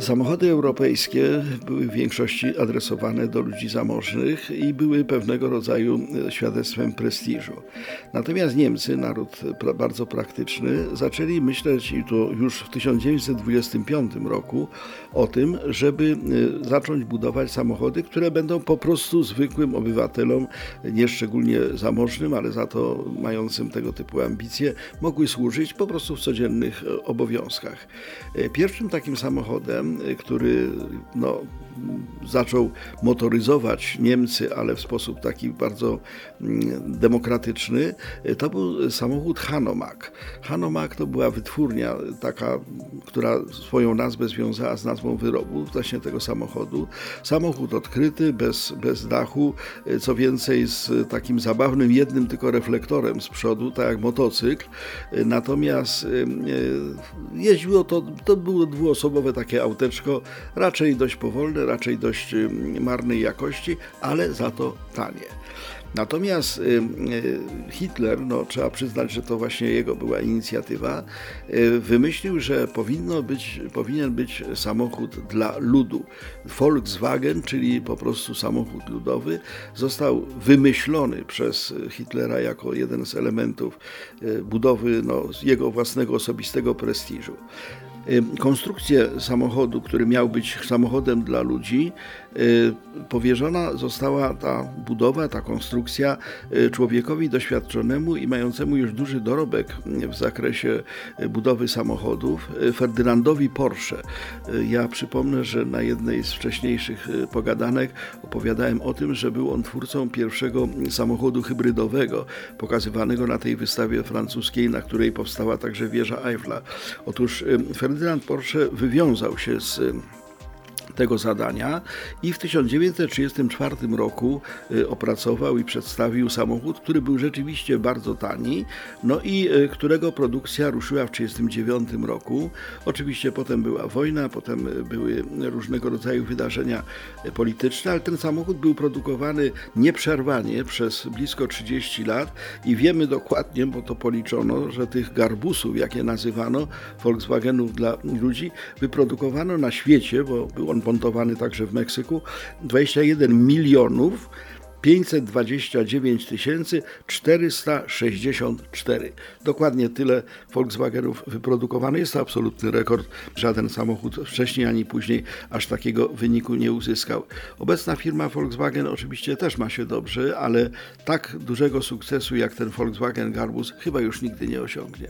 Samochody europejskie były w większości adresowane do ludzi zamożnych i były pewnego rodzaju świadectwem prestiżu. Natomiast Niemcy, naród bardzo praktyczny, zaczęli myśleć i to już w 1925 roku o tym, żeby e, zacząć budować samochody, które będą po prostu zwykłym obywatelom, nie szczególnie zamożnym, ale za to mającym tego typu ambicje, mogły służyć po prostu w codziennych e, obowiązkach. E, pierwszym takim samochodem który no, zaczął motoryzować Niemcy, ale w sposób taki bardzo mm, demokratyczny, to był samochód Hanomag. Hanomag to była wytwórnia taka, która swoją nazwę związała z nazwą wyrobu właśnie tego samochodu. Samochód odkryty, bez, bez dachu, co więcej z takim zabawnym jednym tylko reflektorem z przodu, tak jak motocykl. Natomiast e, jeździło to, to było dwuosobowe takie raczej dość powolne, raczej dość marnej jakości, ale za to tanie. Natomiast y, y, Hitler, no, trzeba przyznać, że to właśnie jego była inicjatywa, y, wymyślił, że powinno być, powinien być samochód dla ludu. Volkswagen, czyli po prostu samochód ludowy, został wymyślony przez Hitlera jako jeden z elementów budowy no, jego własnego osobistego prestiżu. Konstrukcję samochodu, który miał być samochodem dla ludzi, powierzona została ta budowa, ta konstrukcja człowiekowi doświadczonemu i mającemu już duży dorobek w zakresie budowy samochodów, Ferdynandowi Porsche. Ja przypomnę, że na jednej z wcześniejszych pogadanek opowiadałem o tym, że był on twórcą pierwszego samochodu hybrydowego, pokazywanego na tej wystawie francuskiej, na której powstała także wieża Eiffla. Otóż Ferdynand Ferdynand Porsche wywiązał się z tego zadania i w 1934 roku y, opracował i przedstawił samochód, który był rzeczywiście bardzo tani, no i y, którego produkcja ruszyła w 1939 roku. Oczywiście potem była wojna, potem y, były różnego rodzaju wydarzenia polityczne, ale ten samochód był produkowany nieprzerwanie przez blisko 30 lat i wiemy dokładnie, bo to policzono, że tych garbusów, jakie nazywano, Volkswagenów dla ludzi, wyprodukowano na świecie, bo był on montowany także w Meksyku, 21 milionów 529 464. Dokładnie tyle Volkswagenów wyprodukowano. Jest to absolutny rekord. Żaden samochód wcześniej ani później aż takiego wyniku nie uzyskał. Obecna firma Volkswagen oczywiście też ma się dobrze, ale tak dużego sukcesu jak ten Volkswagen Garbus chyba już nigdy nie osiągnie.